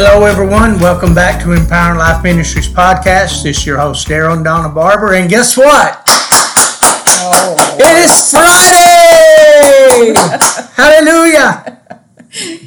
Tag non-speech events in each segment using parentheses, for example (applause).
Hello, everyone. Welcome back to Empowering Life Ministries podcast. This is your host, Daryl and Donna Barber. And guess what? Oh. It is Friday! (laughs) Hallelujah!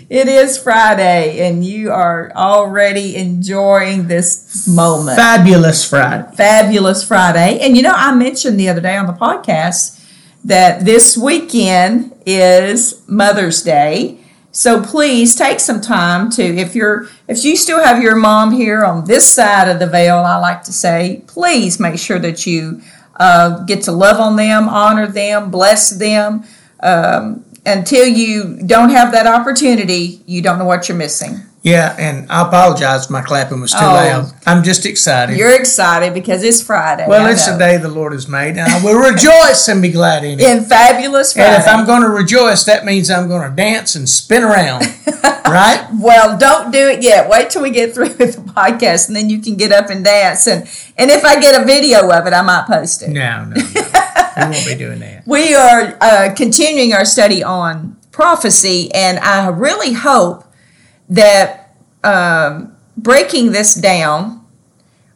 It is Friday, and you are already enjoying this moment. Fabulous Friday. Fabulous Friday. And you know, I mentioned the other day on the podcast that this weekend is Mother's Day. So please take some time to if you're if you still have your mom here on this side of the veil, I like to say, please make sure that you uh, get to love on them, honor them, bless them. Um, until you don't have that opportunity, you don't know what you're missing. Yeah, and I apologize my clapping was too Oh. loud. I'm just excited. You're excited because it's Friday. well, I it's know. the day the Lord has made, and I will rejoice and be glad in it. in fabulous Friday. And if I'm going to rejoice, that means I'm going to dance and spin around, (laughs) right? well, don't do it yet. Wait till we get through (laughs) with the podcast, and then you can get up and dance. And and if I get a video of it, I might post it. No, no, no. We won't be doing that. We are uh, continuing our study on prophecy, and I really hope that um, breaking this down,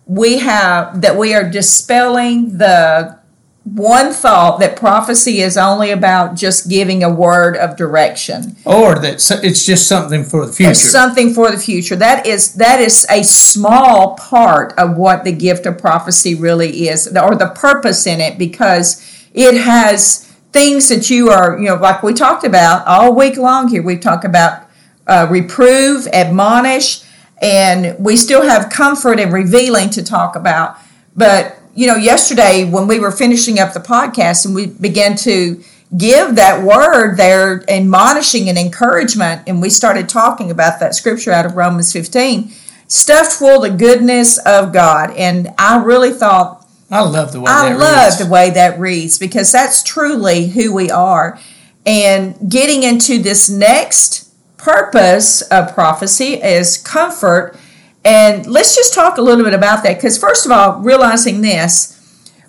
we have that we are dispelling the one thought that prophecy is only about just giving a word of direction. Or that it's just something for the future. It's something for the future. That is that is a small part of what the gift of prophecy really is, or the purpose in it, because it has things that you are, you know, like we talked about all week long here. we talk about uh, reprove, admonish, and we still have comfort and revealing to talk about. But you know, yesterday when we were finishing up the podcast and we began to give that word there, admonishing and encouragement, and we started talking about that scripture out of Romans 15, stuffed full the goodness of God. And I really thought I love the way I that love reads. the way that reads because that's truly who we are. And getting into this next purpose of prophecy is comfort. And let's just talk a little bit about that because, first of all, realizing this,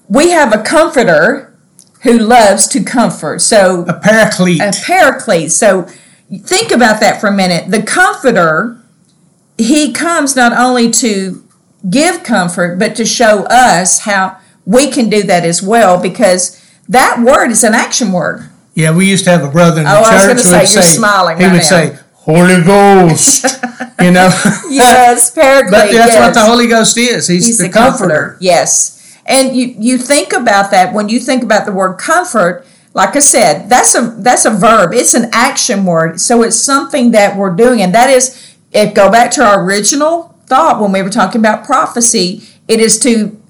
we have a comforter who loves to comfort. So, a paraclete. a paraclete. So think about that for a minute. The comforter, he comes not only to give comfort, but to show us how we can do that as well because that word is an action word. yeah, we used to have a brother in the Oh, I was church gonna who say, you're smiling He right would now. say, Holy Ghost. (laughs) you know? Yes, paraclete. But that's yes. what the Holy Ghost is. He's, He's the, comforter. Yes. And you, you think about that when you think about the word comfort, like I said, that's a that's a verb. It's an action word. So it's something that we're doing. And that is if go back to our original thought when we were talking about prophecy, it is to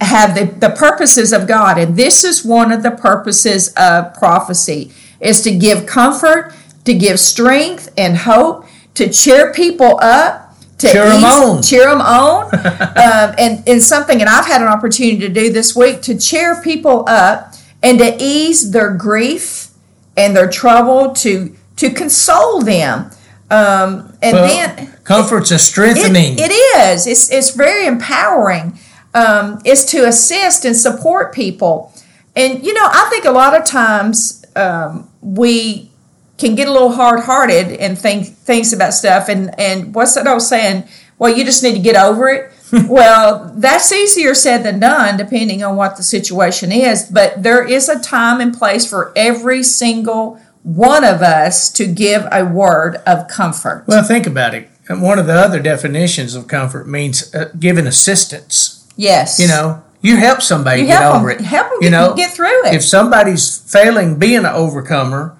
have the, the purposes of God. And this is one of the purposes of prophecy is to give comfort, to give strength and hope, to cheer people up, to Cheer ease- on. cheer them on. (laughs) um, and, and something, and I've had an opportunity to do this week to cheer people up and to ease their grief and their trouble, to to console them. Um, and Well, then comfort's a strengthening. it, it is. It's it's very empowering. Um, is to assist and support people, and you know I think a lot of times um, we can get a little hard hearted and think things about stuff. And and what's that old saying? Well, you just need to get over it. (laughs) well, that's easier said than done, depending on what the situation is. But there is a time and place for every single one of us to give a word of comfort. well, think about it. And one of the other definitions of comfort means uh, giving assistance. Yes, You know, you help somebody You get help over them, it. help them you get, know, get through it. if somebody's failing being an overcomer,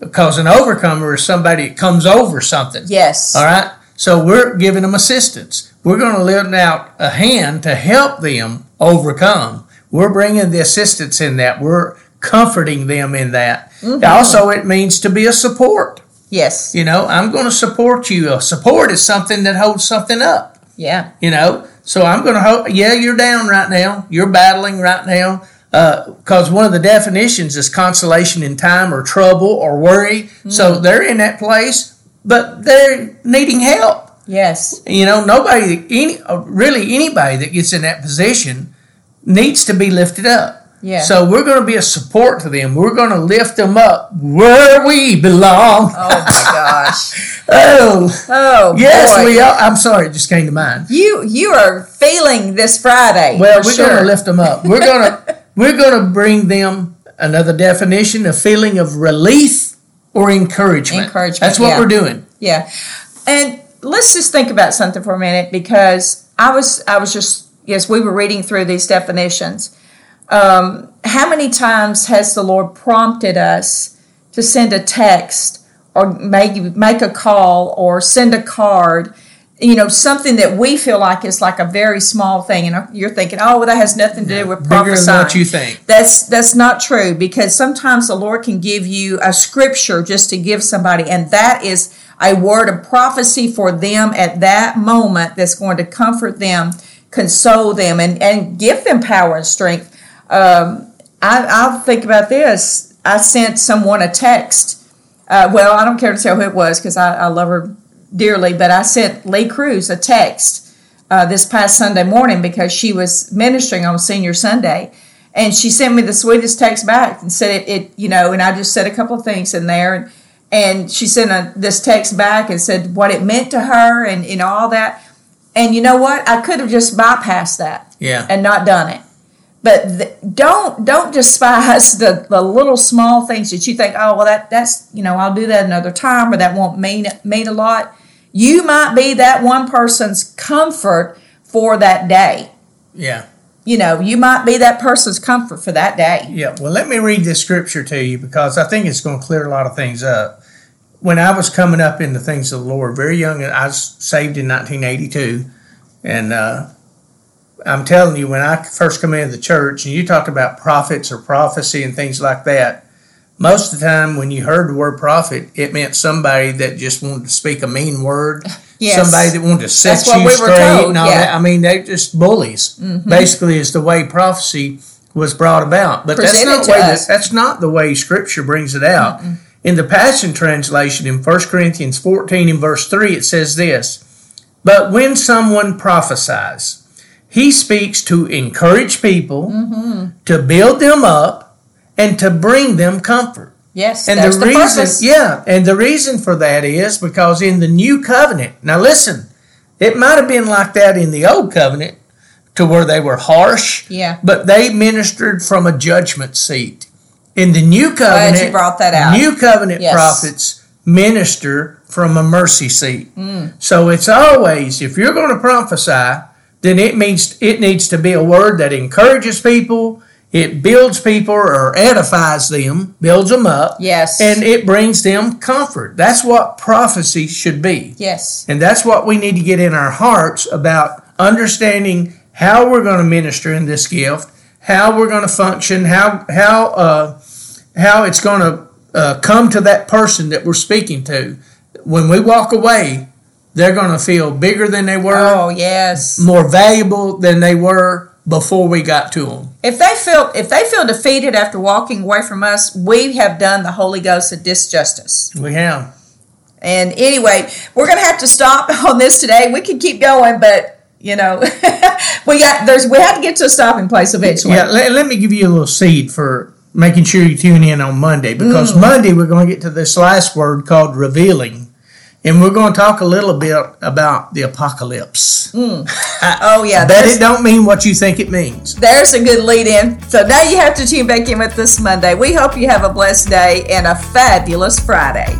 because an overcomer is somebody that comes over something. yes. All right. So we're giving them assistance. We're going to lend out a hand to help them overcome. We're bringing the assistance in that. We're comforting them in that. Mm-hmm. Also, it means to be a support. Yes. You know, I'm going to support you. A support is something that holds something up. Yeah. You know, so I'm going to hope. Yeah, you're down right now. You're battling right now. Because one of the definitions is consolation in time or trouble or worry. So they're in that place, but they're needing help. Yes. You know, nobody, any, uh, really anybody that gets in that position needs to be lifted up. Yeah. So we're going to be a support to them. We're going to lift them up where we belong. Oh my gosh. (laughs) Oh, Oh yes, boy. we are. I'm sorry, it just came to mind. You you are feeling this Friday. Well, we're sure. going to lift them up. We're going (laughs) to we're going to bring them another definition, a feeling of relief or encouragement. Encouragement, That's what yeah. we're doing. Yeah. And let's just think about something for a minute because I was I was just yes, we were reading through these definitions. Um, how many times has the Lord prompted us to send a text or make make a call or send a card? You know, something that we feel like is like a very small thing, and you're thinking, "Oh, well, that has nothing to do with prophesying." what you think. That's that's not true because sometimes the Lord can give you a scripture just to give somebody, and that is a word of prophecy for them at that moment that's going to comfort them, console them, and, and give them power and strength. Um, I, I'll think about this. I sent someone a text. Uh, well, I don't care to tell who it was because I, I love her dearly, but I sent Lee Cruz a text uh, this past Sunday morning because she was ministering on Senior Sunday. And she sent me the sweetest text back and said it, it you know, and I just said a couple of things in there. And, and she sent a, this text back and said what it meant to her and, know, all that. And you know what? I could have just bypassed that Yeah. and not done it. But th- don't don't despise the, the little small things that you think, oh well that that's you know I'll do that another time or that won't mean mean a lot. You might be that one person's comfort for that day. Yeah. You know, you might be that person's comfort for that day. Yeah, well, let me read this scripture to you because I think it's going to clear a lot of things up. When I was coming up in the things of the Lord, very young, I was saved in 1982, and uh, I'm telling you, when I first come into the church, and you talked about prophets or prophecy and things like that, most of the time when you heard the word prophet, it meant somebody that just wanted to speak a mean word, (laughs) Yes. somebody that wanted to set That's what you we were straight told, and all yeah. Mm-hmm. that. I mean, they're just bullies. Basically, is the way prophecy was brought about. But that's not the way that, that's not the way Scripture brings it out. In the Passion Translation, in 1 Corinthians 14 and verse 3, it says this But when someone prophesies, he speaks to encourage people, Mm-hmm. to build them up, and to bring them comfort. Yes, And that's the the, reason, purpose. yeah, and the reason for that is because in the new covenant, now listen, it might have been like that in the old covenant to where they were harsh, Yeah. but they ministered from a judgment seat. In the new covenant, you brought that out. new covenant Yes. prophets minister from a mercy seat. Mm. So it's always if you're going to prophesy, then it means it needs to be a word that encourages people, it builds people or edifies them, builds them up, Yes. and it brings them comfort. That's what prophecy should be. yes. And that's what we need to get in our hearts about understanding how we're going to minister in this gift, how we're going to function, how how uh, how it's going to uh, come to that person that we're speaking to. When we walk away, they're going to feel bigger than they were, Oh yes. more valuable than they were before we got to them. If they feel if they feel defeated after walking away from us, we have done the Holy Ghost a disjustice. We have. And anyway, we're gonna have to stop (laughs) on this today. We could keep going, but you know, (laughs) we got there's we have to get to a stopping place eventually. Yeah, let, let me give you a little seed for making sure you tune in on Monday because mm. Monday we're going to get to this last word called revealing. And we're going to talk a little bit about the apocalypse. Hmm. (laughs) Oh yeah, there's, it don't mean what you think it means. there's a good lead in. So now you have to tune back in with us Monday. We hope you have a blessed day and a fabulous Friday.